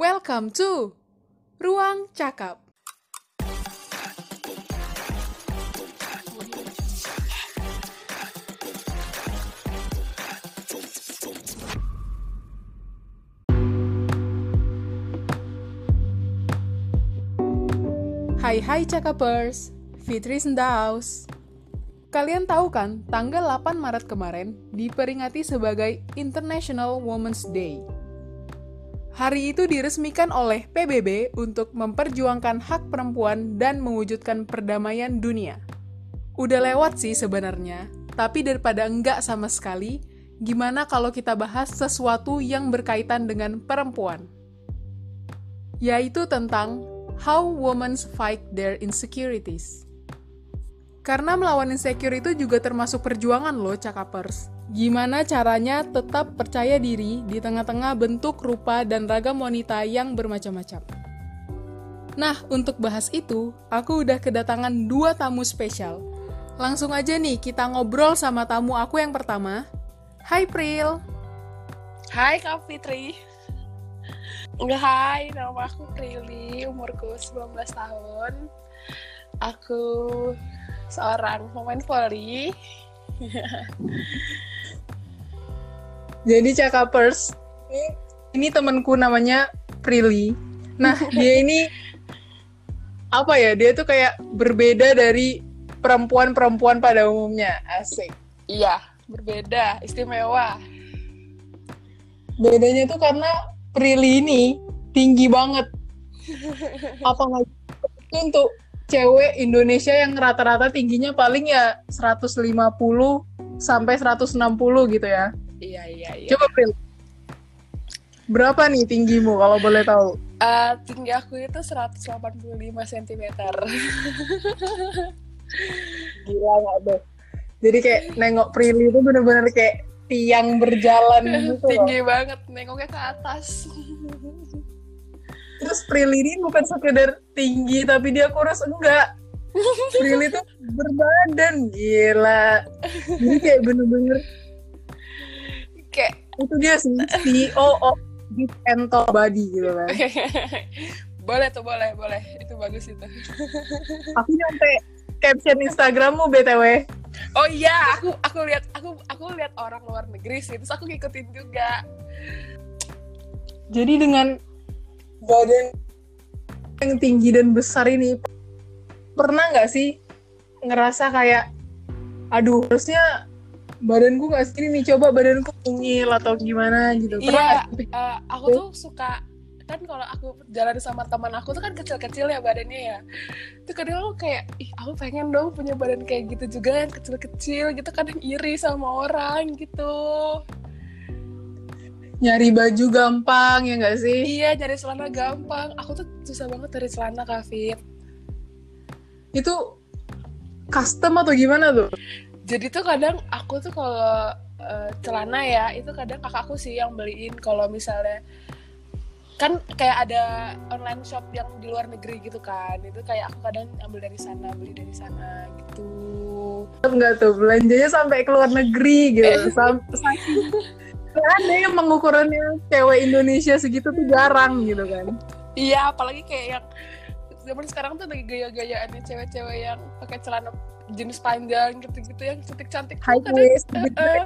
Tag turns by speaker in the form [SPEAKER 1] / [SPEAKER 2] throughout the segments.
[SPEAKER 1] Welcome to Ruang Cakap. Hai hai Cakapers, Fitri house. Kalian tahu kan, tanggal 8 Maret kemarin diperingati sebagai International Women's Day. Hari itu diresmikan oleh PBB untuk memperjuangkan hak perempuan dan mewujudkan perdamaian dunia. Udah lewat sih sebenarnya, tapi daripada enggak sama sekali, gimana kalau kita bahas sesuatu yang berkaitan dengan perempuan? Yaitu tentang how women fight their insecurities. Karena melawan insecure itu juga termasuk perjuangan loh, cakapers. Gimana caranya tetap percaya diri di tengah-tengah bentuk, rupa, dan ragam wanita yang bermacam-macam. Nah, untuk bahas itu, aku udah kedatangan dua tamu spesial. Langsung aja nih, kita ngobrol sama tamu aku yang pertama. Hai Pril.
[SPEAKER 2] Hai Kak Fitri. Enggak, hai, nama aku Prilly, umurku 19 tahun. Aku seorang pemain volley.
[SPEAKER 1] Jadi Cakapers, ini, ini temanku namanya Prilly. Nah, dia ini apa ya? Dia tuh kayak berbeda dari perempuan-perempuan pada umumnya. Asik.
[SPEAKER 2] Iya, berbeda, istimewa.
[SPEAKER 1] Bedanya tuh karena Prilly ini tinggi banget. Apalagi itu untuk cewek Indonesia yang rata-rata tingginya paling ya 150 sampai 160 gitu ya.
[SPEAKER 2] Iya, iya, iya.
[SPEAKER 1] Coba Pril. Berapa nih tinggimu kalau boleh tahu?
[SPEAKER 2] Uh, tinggi aku itu 185 cm.
[SPEAKER 1] Gila nggak deh. Jadi kayak nengok Prilly itu bener-bener kayak tiang berjalan gitu loh.
[SPEAKER 2] tinggi banget, nengoknya ke atas.
[SPEAKER 1] Terus Prilly ini bukan sekedar tinggi tapi dia kurus enggak. Prilly tuh berbadan gila. Jadi kayak bener-bener itu dia sih CEO of Deep Body gitu kan.
[SPEAKER 2] boleh tuh, boleh, boleh. Itu bagus itu.
[SPEAKER 1] Aku nyampe caption Instagrammu BTW.
[SPEAKER 2] Oh iya, aku aku lihat aku aku lihat orang luar negeri sih, terus aku ngikutin juga.
[SPEAKER 1] Jadi dengan badan yang tinggi dan besar ini, pernah nggak sih ngerasa kayak, aduh harusnya badanku nggak segini nih, coba badanku mungil atau gimana gitu.
[SPEAKER 2] Iya, eh, aku tuh suka kan kalau aku jalan sama teman aku tuh kan kecil-kecil ya badannya ya. Tuh kadang aku kayak, ih aku pengen dong punya badan kayak gitu juga yang kecil-kecil gitu kadang iri sama orang gitu.
[SPEAKER 1] Nyari baju gampang ya nggak sih?
[SPEAKER 2] Iya, nyari celana gampang. Aku tuh susah banget dari celana, Kak Fit.
[SPEAKER 1] Itu custom atau gimana tuh?
[SPEAKER 2] Jadi tuh kadang aku tuh kalau eh, celana ya, itu kadang kakakku sih yang beliin kalau misalnya kan kayak ada online shop yang di luar negeri gitu kan. Itu kayak aku kadang ambil dari sana, beli dari sana gitu.
[SPEAKER 1] Enggak tuh, belanjanya sampai ke luar negeri gitu. Sampai ada yang mengukurannya cewek Indonesia segitu tuh jarang gitu kan.
[SPEAKER 2] Iya, apalagi kayak yang zaman sekarang tuh lagi gaya-gayaannya cewek-cewek yang pakai celana jenis panjang gitu-gitu yang cantik-cantik.
[SPEAKER 1] High
[SPEAKER 2] kadang,
[SPEAKER 1] gitu.
[SPEAKER 2] eh,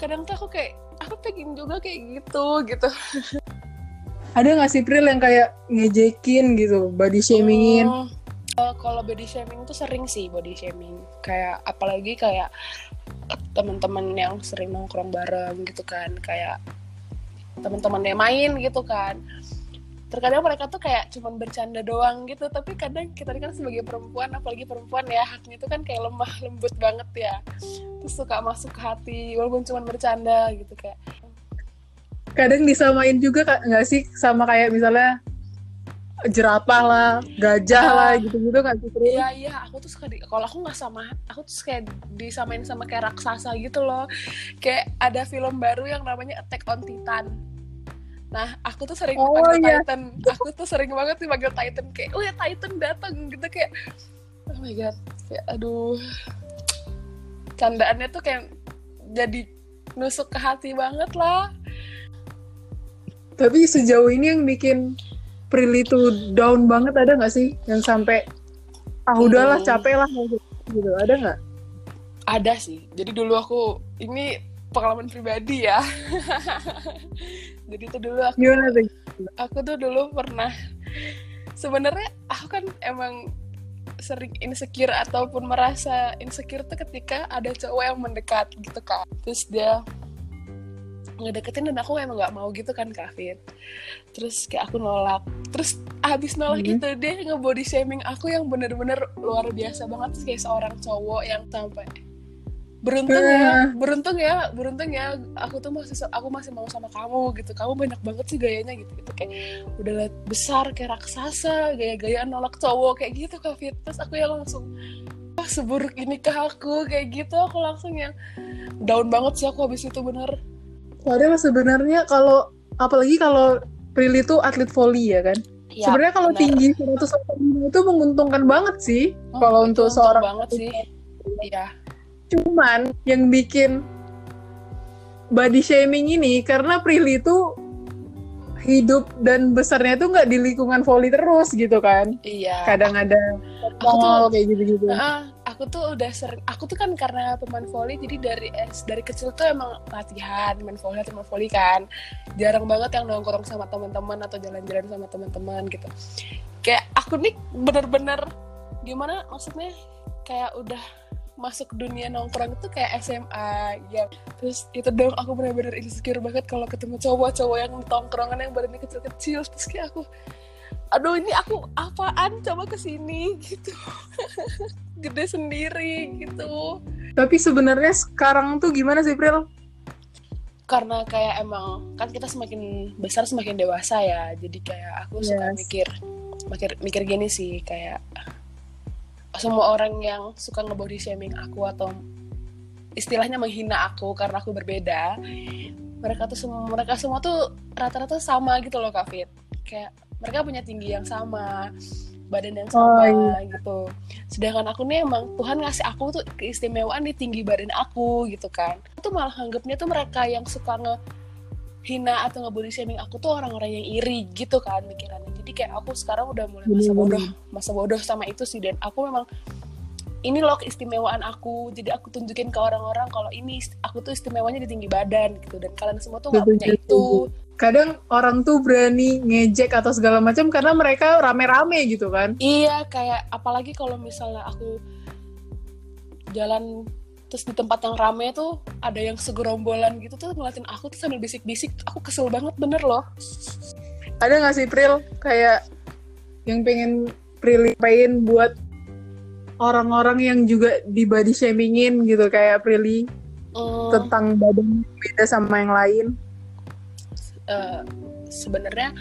[SPEAKER 2] kadang tuh aku kayak aku pengen juga kayak gitu gitu.
[SPEAKER 1] Ada nggak sih Pril yang kayak ngejekin gitu, body shamingin?
[SPEAKER 2] Oh, eh, kalau body shaming tuh sering sih body shaming. Kayak apalagi kayak teman-teman yang sering nongkrong bareng gitu kan, kayak teman-teman yang main gitu kan. Terkadang mereka tuh kayak cuman bercanda doang gitu, tapi kadang kita kan sebagai perempuan, apalagi perempuan ya, haknya itu kan kayak lemah lembut banget ya. Terus suka masuk ke hati, walaupun cuman bercanda gitu kayak.
[SPEAKER 1] Kadang disamain juga nggak sih sama kayak misalnya jerapah lah, gajah
[SPEAKER 2] Ah.
[SPEAKER 1] lah gitu-gitu kan sih Pril?
[SPEAKER 2] Iya iya, aku tuh suka di kalau aku nggak sama, aku tuh kayak disamain sama kayak raksasa gitu loh. Kayak ada film baru yang namanya Attack on Titan. Nah, aku tuh sering
[SPEAKER 1] Oh,
[SPEAKER 2] dipanggil
[SPEAKER 1] iya.
[SPEAKER 2] Titan. Aku tuh sering banget dipanggil Titan kayak, oh ya Titan datang gitu kayak, oh my god, kayak aduh, candaannya tuh kayak jadi nusuk ke hati banget lah.
[SPEAKER 1] Tapi sejauh ini yang bikin Prilly tuh down banget ada nggak sih? Yang sampai ah udahlah
[SPEAKER 2] Hmm.
[SPEAKER 1] capek lah gitu. Ada nggak?
[SPEAKER 2] Ada sih. Jadi dulu aku ini pengalaman pribadi ya. Jadi tuh dulu aku aku tuh dulu pernah sebenarnya aku kan emang sering insecure ataupun merasa insecure tuh ketika ada cowok yang mendekat gitu kan. Terus dia ngedeketin dan aku emang nggak mau gitu kan Kavin terus kayak aku nolak. Terus abis nolak
[SPEAKER 1] Mhm.
[SPEAKER 2] itu dia nge-body shaming aku yang bener-bener luar biasa banget terus kayak seorang cowok yang sampai beruntung ya beruntung ya beruntung ya. Aku tuh masih aku masih mau sama kamu gitu. Kamu banyak banget sih gayanya gitu. Gitu kayak udah liat besar kayak raksasa gaya-gayaan nolak cowok kayak gitu kak Fit. Terus aku yang langsung wah seburuk ini ke aku kayak gitu. Aku langsung yang down banget sih aku habis itu bener.
[SPEAKER 1] Padahal sebenarnya kalau apalagi kalau Prilly tuh atlet volley ya kan.
[SPEAKER 2] Ya,
[SPEAKER 1] sebenarnya kalau tinggi 185 itu menguntungkan banget sih.
[SPEAKER 2] Oh,
[SPEAKER 1] kalau untuk seorang
[SPEAKER 2] banget sih. iya
[SPEAKER 1] Cuman yang bikin body shaming ini karena Prilly itu hidup dan besarnya tuh nggak di lingkungan volley terus gitu kan.
[SPEAKER 2] iya
[SPEAKER 1] Kadang ada
[SPEAKER 2] Aku
[SPEAKER 1] mall kayak gitu-gitu.
[SPEAKER 2] Ah, aku tuh udah sering aku tuh kan karena pemain volley jadi dari es dari kecil tuh emang latihan main volley atau main volley kan jarang banget yang nongkrong sama teman-teman atau jalan-jalan sama teman-teman gitu kayak aku nih bener-bener gimana maksudnya kayak udah masuk dunia nongkrong itu kayak SMA ya. Terus itu dong aku bener-bener insecure banget kalau ketemu cowok-cowok yang tongkrongan yang badannya kecil-kecil. Terus kayak aku aduh ini aku apaan? Coba ke sini gitu. Gede sendiri gitu.
[SPEAKER 1] Tapi sebenarnya sekarang tuh gimana sih Pril?
[SPEAKER 2] karena kayak emang kan kita semakin besar semakin dewasa ya. Jadi kayak aku suka
[SPEAKER 1] Yes.
[SPEAKER 2] mikir mikir mikir gini sih kayak semua orang yang suka nge-body shaming aku atau istilahnya menghina aku karena aku berbeda mereka tuh semua mereka semua tuh rata-rata sama gitu loh Kak Fit. Kayak mereka punya tinggi yang sama badan yang sama
[SPEAKER 1] Oh,
[SPEAKER 2] gitu. Sedangkan aku nih emang Tuhan ngasih aku tuh keistimewaan di tinggi badan aku gitu kan. Itu malah anggapnya tuh mereka yang suka ngehina atau nge-body shaming aku tuh orang-orang yang iri gitu kan pikirannya. Jadi kayak aku sekarang udah mulai masa bodoh masa bodoh sama itu sih dan. Aku memang ini loh keistimewaan aku. Jadi aku tunjukin ke orang-orang kalau ini aku tuh istimewanya di tinggi badan gitu dan. Kalian semua tuh nggak
[SPEAKER 1] Betul,
[SPEAKER 2] punya
[SPEAKER 1] betul,
[SPEAKER 2] itu.
[SPEAKER 1] Kadang orang tuh berani ngejek atau segala macam karena mereka rame-rame gitu kan.
[SPEAKER 2] iya kayak apalagi kalau misalnya aku jalan terus di tempat yang rame tuh ada yang segerombolan gitu tuh ngeliatin aku tuh sambil bisik-bisik. Aku kesel banget bener loh.
[SPEAKER 1] Ada nggak sih Pril? Kayak yang pengen Prilly pengen buat orang-orang yang juga di body shamingin gitu kayak Prilly
[SPEAKER 2] Hmm,
[SPEAKER 1] tentang badan beda sama yang lain.
[SPEAKER 2] eh, sebenarnya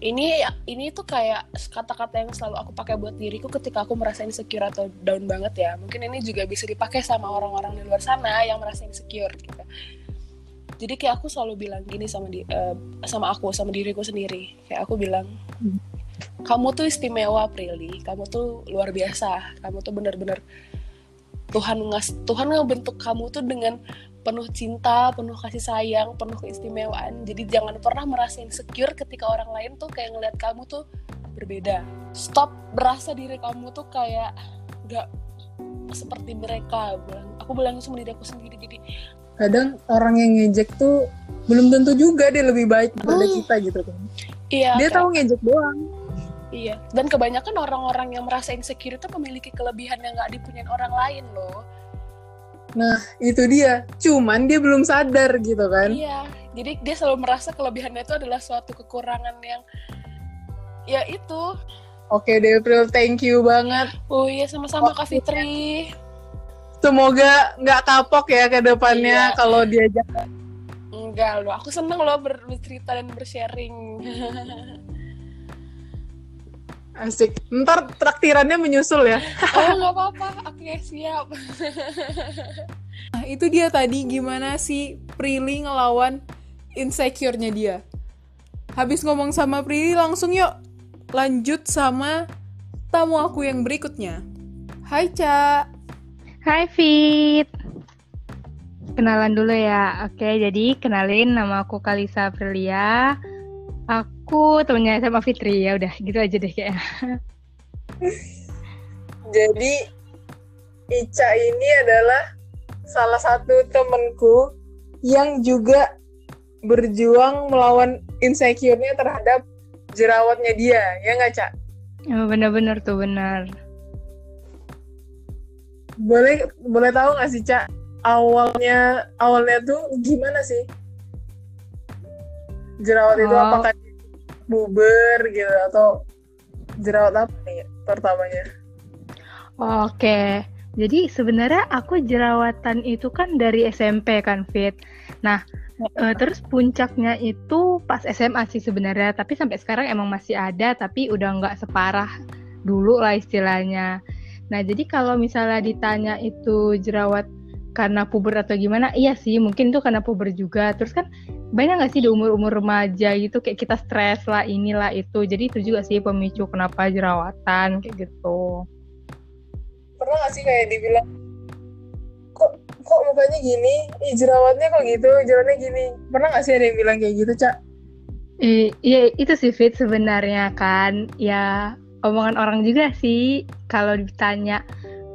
[SPEAKER 2] ini ini tuh kayak kata-kata yang selalu aku pakai buat diriku ketika aku merasa insecure atau down banget ya. Mungkin ini juga bisa dipakai sama orang-orang di luar sana yang merasa insecure gitu. Jadi kayak aku selalu bilang gini sama di eh, sama aku sama diriku sendiri. Kayak aku bilang
[SPEAKER 1] Hmm.
[SPEAKER 2] kamu tuh istimewa Prilly. Kamu tuh luar biasa. Kamu tuh bener-bener Tuhan ngas Tuhan ngebentuk kamu tuh dengan penuh cinta, penuh kasih sayang, penuh keistimewaan. Jadi jangan pernah merasa insecure ketika orang lain tuh kayak ngeliat kamu tuh berbeda. Stop berasa diri kamu tuh kayak gak seperti mereka. Aku bilang sama diri aku sendiri. Jadi
[SPEAKER 1] Kadang orang yang ngejek tuh belum tentu juga dia lebih baik daripada
[SPEAKER 2] Hmm.
[SPEAKER 1] kita gitu kan.
[SPEAKER 2] iya,
[SPEAKER 1] Dia
[SPEAKER 2] kayak-
[SPEAKER 1] tahu ngejek doang.
[SPEAKER 2] iya. Dan kebanyakan orang-orang yang merasa insecure itu memiliki kelebihan yang gak dipunyain orang lain loh.
[SPEAKER 1] Itu dia. Cuman dia belum sadar gitu kan.
[SPEAKER 2] Iya, jadi dia selalu merasa kelebihannya itu adalah suatu kekurangan yang ya itu.
[SPEAKER 1] Oke deh Pril, thank you banget.
[SPEAKER 2] Oh iya sama-sama Kak Fitri.
[SPEAKER 1] Semoga nggak kapok ya ke depannya
[SPEAKER 2] Iya.
[SPEAKER 1] kalau diajak.
[SPEAKER 2] Enggak loh, aku seneng loh ber- bercerita dan bersharing.
[SPEAKER 1] Asik. Ntar traktirannya menyusul ya.
[SPEAKER 2] oh nggak apa-apa, oke siap.
[SPEAKER 1] Nah, itu dia tadi gimana sih Prilly ngelawan insecure-nya dia. Habis ngomong sama Prilly, langsung yuk lanjut sama tamu aku yang berikutnya. Hai, Ca.
[SPEAKER 3] Hai Fit. kenalan dulu ya. Oke, jadi kenalin nama aku Kalisa Prilia. Aku temennya sama Fitri ya udah gitu aja deh kayak.
[SPEAKER 1] jadi Ica ini adalah salah satu temenku yang juga berjuang melawan insecure-nya terhadap jerawatnya dia, ya nggak, Cak?
[SPEAKER 3] Oh, bener-bener tuh, benar.
[SPEAKER 1] Boleh boleh tahu nggak sih, Cak, awalnya awalnya tuh gimana sih? Jerawat oh. itu apakah buber gitu atau jerawat apa nih pertamanya?
[SPEAKER 3] Oke. Jadi sebenarnya aku jerawatan itu kan dari SMP kan Fit. Nah, uh, terus puncaknya itu pas SMA sih sebenarnya, tapi sampai sekarang emang masih ada, tapi udah nggak separah dulu lah istilahnya. Nah jadi kalau misalnya ditanya itu jerawat karena puber atau gimana, iya sih mungkin itu karena puber juga. Terus kan banyak nggak sih di umur-umur remaja gitu kayak kita stres lah inilah itu. Jadi itu juga sih pemicu kenapa jerawatan kayak gitu.
[SPEAKER 1] Pernah nggak sih kayak dibilang kok mukanya gini Ih, jerawatnya kok gitu jerawatnya gini pernah gak sih ada yang bilang kayak gitu cak
[SPEAKER 3] Iya itu sih fit sebenarnya kan ya omongan orang juga sih kalau ditanya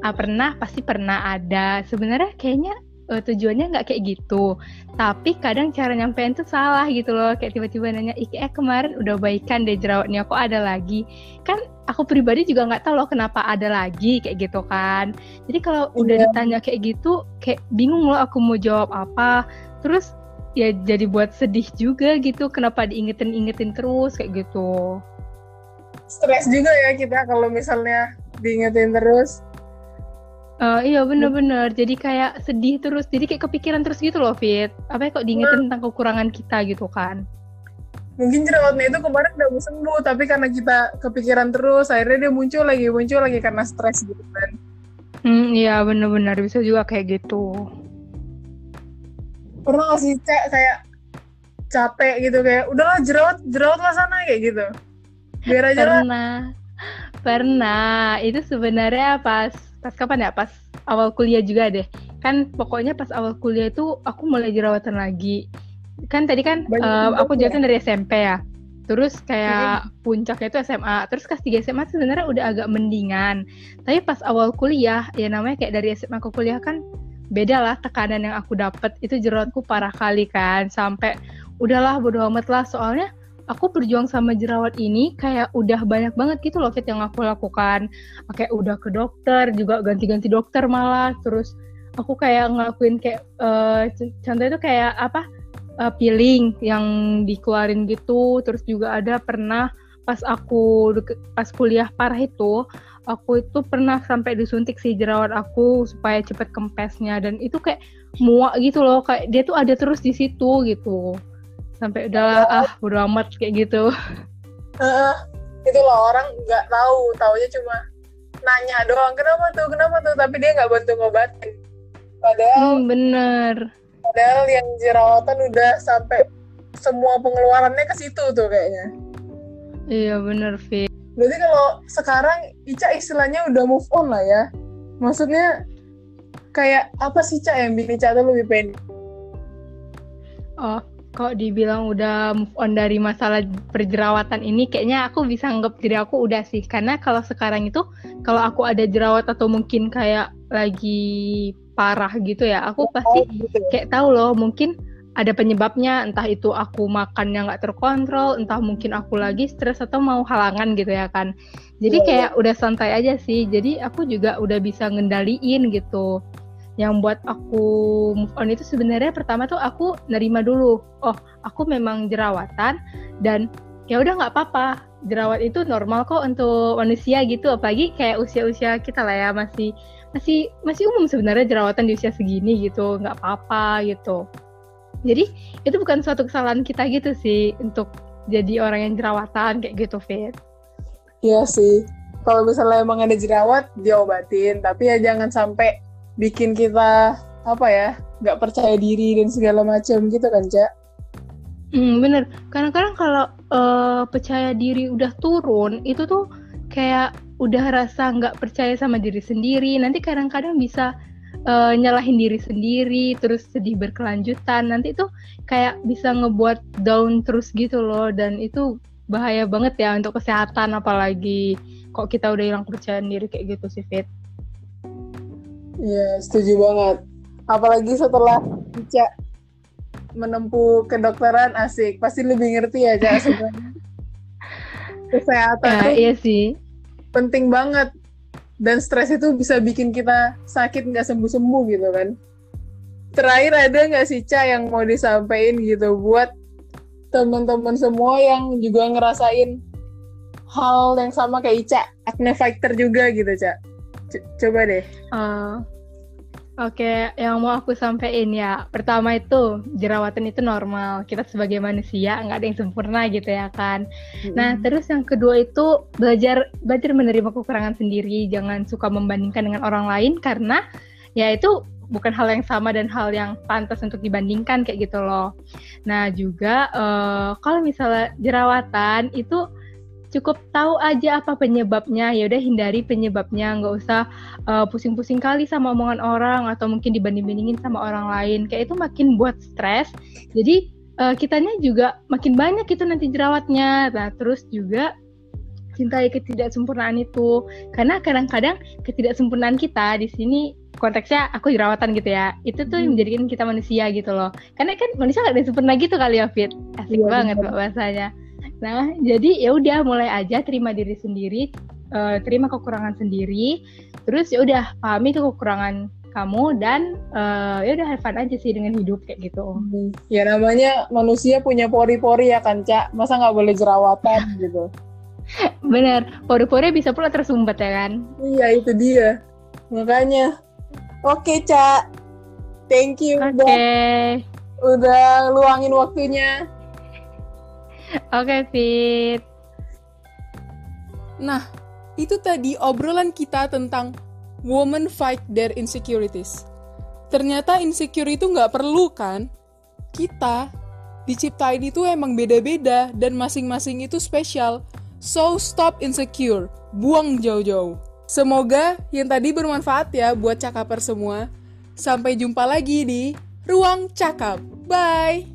[SPEAKER 3] ah, pernah pasti pernah ada. Sebenarnya kayaknya uh, tujuannya nggak kayak gitu. Tapi kadang cara nyampein tuh salah gitu loh. Kayak tiba-tiba nanya iki eh kemarin udah baikan deh jerawatnya kok ada lagi? Kan aku pribadi juga nggak tahu loh kenapa ada lagi kayak gitu kan. Jadi kalau yeah. udah ditanya kayak gitu kayak bingung loh aku mau jawab apa. Terus ya jadi buat sedih juga gitu kenapa diingetin-ingetin terus kayak gitu.
[SPEAKER 1] Stres juga ya kita kalau misalnya diingetin terus
[SPEAKER 3] Uh, iya bener-bener jadi kayak sedih terus. Jadi kayak kepikiran terus gitu loh Fit. Apa ya kok diingetin tentang kekurangan kita gitu kan?
[SPEAKER 1] Mungkin jerawatnya itu kemarin udah mau sembuh tapi karena kita kepikiran terus akhirnya dia muncul lagi muncul lagi karena stres gitu kan.
[SPEAKER 3] Hmm iya bener-bener bisa juga kayak gitu.
[SPEAKER 1] Pernah gak sih cek kayak capek gitu kayak udahlah jerawat jerawat lah sana kayak gitu. Biar aja
[SPEAKER 3] pernah. Lah. pernah. Itu sebenarnya pas pas kapan ya? Pas awal kuliah juga deh. Kan pokoknya pas awal kuliah itu aku mulai jerawatan lagi. Kan tadi kan uh, aku jerawatan ya? dari SMP ya. Terus kayak hmm. puncaknya itu SMA terus kelas 3 SMA sebenarnya udah agak mendingan. Tapi pas awal kuliah ya namanya kayak dari SMA ke kuliah kan beda lah tekanan yang aku dapat itu jerawatku parah kali kan. Sampai udahlah bodo amat lah. Soalnya aku berjuang sama jerawat ini kayak udah banyak banget gitu loh fit yang aku lakukan. Kayak udah ke dokter juga ganti-ganti dokter malah. Terus aku kayak ngelakuin kayak uh, contoh itu kayak apa uh, peeling yang dikeluarin gitu. Terus juga ada pernah pas aku pas kuliah parah itu aku itu pernah sampai disuntik si jerawat aku supaya cepet kempesnya. Dan itu kayak muak gitu loh kayak dia tuh ada terus di situ gitu sampai udahlah ah udah amat kayak gitu.
[SPEAKER 1] Uh, itulah orang nggak tahu taunya cuma nanya doang kenapa tuh kenapa tuh? Tapi dia nggak bantu ngobatin. Padahal
[SPEAKER 3] hmm, bener.
[SPEAKER 1] padahal yang jerawatan udah sampai semua pengeluarannya ke situ tuh kayaknya.
[SPEAKER 3] Iya bener Vi
[SPEAKER 1] berarti kalau sekarang Ica istilahnya udah move on lah ya. Maksudnya kayak apa sih Ica yang bikin Ica tuh lebih pendek
[SPEAKER 3] oh kok dibilang udah move on dari masalah perjerawatan ini kayaknya aku bisa anggap diri aku udah sih. Karena kalau sekarang itu kalau aku ada jerawat atau mungkin kayak lagi parah gitu ya aku pasti oh, gitu. kayak tahu loh mungkin ada penyebabnya. Entah itu aku makan yang nggak terkontrol entah mungkin aku lagi stres atau mau halangan gitu ya kan. Jadi iya, kayak udah santai aja sih. Jadi aku juga udah bisa ngendaliin gitu yang buat aku move on itu sebenarnya pertama tuh aku nerima dulu oh aku memang jerawatan dan ya udah nggak apa-apa jerawat itu normal kok untuk manusia gitu apalagi kayak usia-usia kita lah ya masih masih masih umum sebenarnya jerawatan di usia segini gitu nggak apa-apa gitu. Jadi itu bukan suatu kesalahan kita gitu sih untuk jadi orang yang jerawatan kayak gitu Fit.
[SPEAKER 1] Iya sih. Kalau misalnya emang ada jerawat diobatin tapi ya jangan sampai bikin kita apa ya nggak percaya diri dan segala macam gitu kan cak?
[SPEAKER 3] Hmm, bener. Kadang-kadang kalau uh, percaya diri udah turun itu tuh kayak udah rasa nggak percaya sama diri sendiri. Nanti kadang-kadang bisa uh, nyalahin diri sendiri terus sedih berkelanjutan. Nanti itu kayak bisa ngebuat down terus gitu loh. Dan itu bahaya banget ya untuk kesehatan apalagi kok kita udah hilang kepercayaan diri kayak gitu sih Fit.
[SPEAKER 1] Iya setuju banget. Apalagi setelah Ica menempuh kedokteran asik pasti lebih ngerti ya sebenarnya. Kesehatan
[SPEAKER 3] ya, iya sih.
[SPEAKER 1] penting banget dan stres itu bisa bikin kita sakit nggak sembuh-sembuh gitu kan terakhir ada nggak sih Ca yang mau disampaikan gitu buat teman-teman semua yang juga ngerasain hal yang sama kayak Ica acne fighter juga gitu Ca coba deh
[SPEAKER 3] uh, Oke, okay, yang mau aku sampaikan ya, pertama itu jerawatan itu normal. Kita sebagai manusia nggak ada yang sempurna gitu ya kan. Mm-hmm. Nah, terus yang kedua itu belajar belajar menerima kekurangan sendiri. Jangan suka membandingkan dengan orang lain karena ya itu bukan hal yang sama dan hal yang pantas untuk dibandingkan kayak gitu loh. Nah, juga uh, kalau misalnya jerawatan itu cukup tahu aja apa penyebabnya. Ya udah hindari penyebabnya. Nggak usah uh, pusing-pusing kali sama omongan orang atau mungkin dibanding-bandingin sama orang lain. Kayak itu makin buat stres. Jadi uh, kitanya juga makin banyak itu nanti jerawatnya. Nah terus juga cintai ketidaksempurnaan itu. Karena kadang-kadang ketidaksempurnaan kita di sini konteksnya aku jerawatan gitu ya. Itu tuh yang hmm. menjadikan kita manusia gitu loh. Karena kan manusia gak ada sempurna gitu kali ya Fit. Asik iya, banget bahasanya Nah, jadi ya udah mulai aja terima diri sendiri, uh, terima kekurangan sendiri, terus ya udah pahami itu kekurangan kamu dan uh, ya udah have fun aja sih dengan hidup kayak gitu.
[SPEAKER 1] Hmm. Ya namanya manusia punya pori-pori ya kan, Cak. Masa nggak boleh jerawatan gitu.
[SPEAKER 3] Bener, pori-pori bisa pula tersumbat ya kan?
[SPEAKER 1] Iya, itu dia. Makanya. Oke, Cak. Thank you
[SPEAKER 3] Oke. Okay.
[SPEAKER 1] Udah, udah luangin waktunya.
[SPEAKER 3] Oke, Fit.
[SPEAKER 1] Nah, itu tadi obrolan kita tentang woman fight their insecurities. Ternyata insecure itu nggak perlu kan? Kita diciptain itu emang beda-beda dan masing-masing itu spesial. So stop insecure, buang jauh-jauh. Semoga yang tadi bermanfaat ya buat cakaper semua. Sampai jumpa lagi di Ruang Cakap. Bye!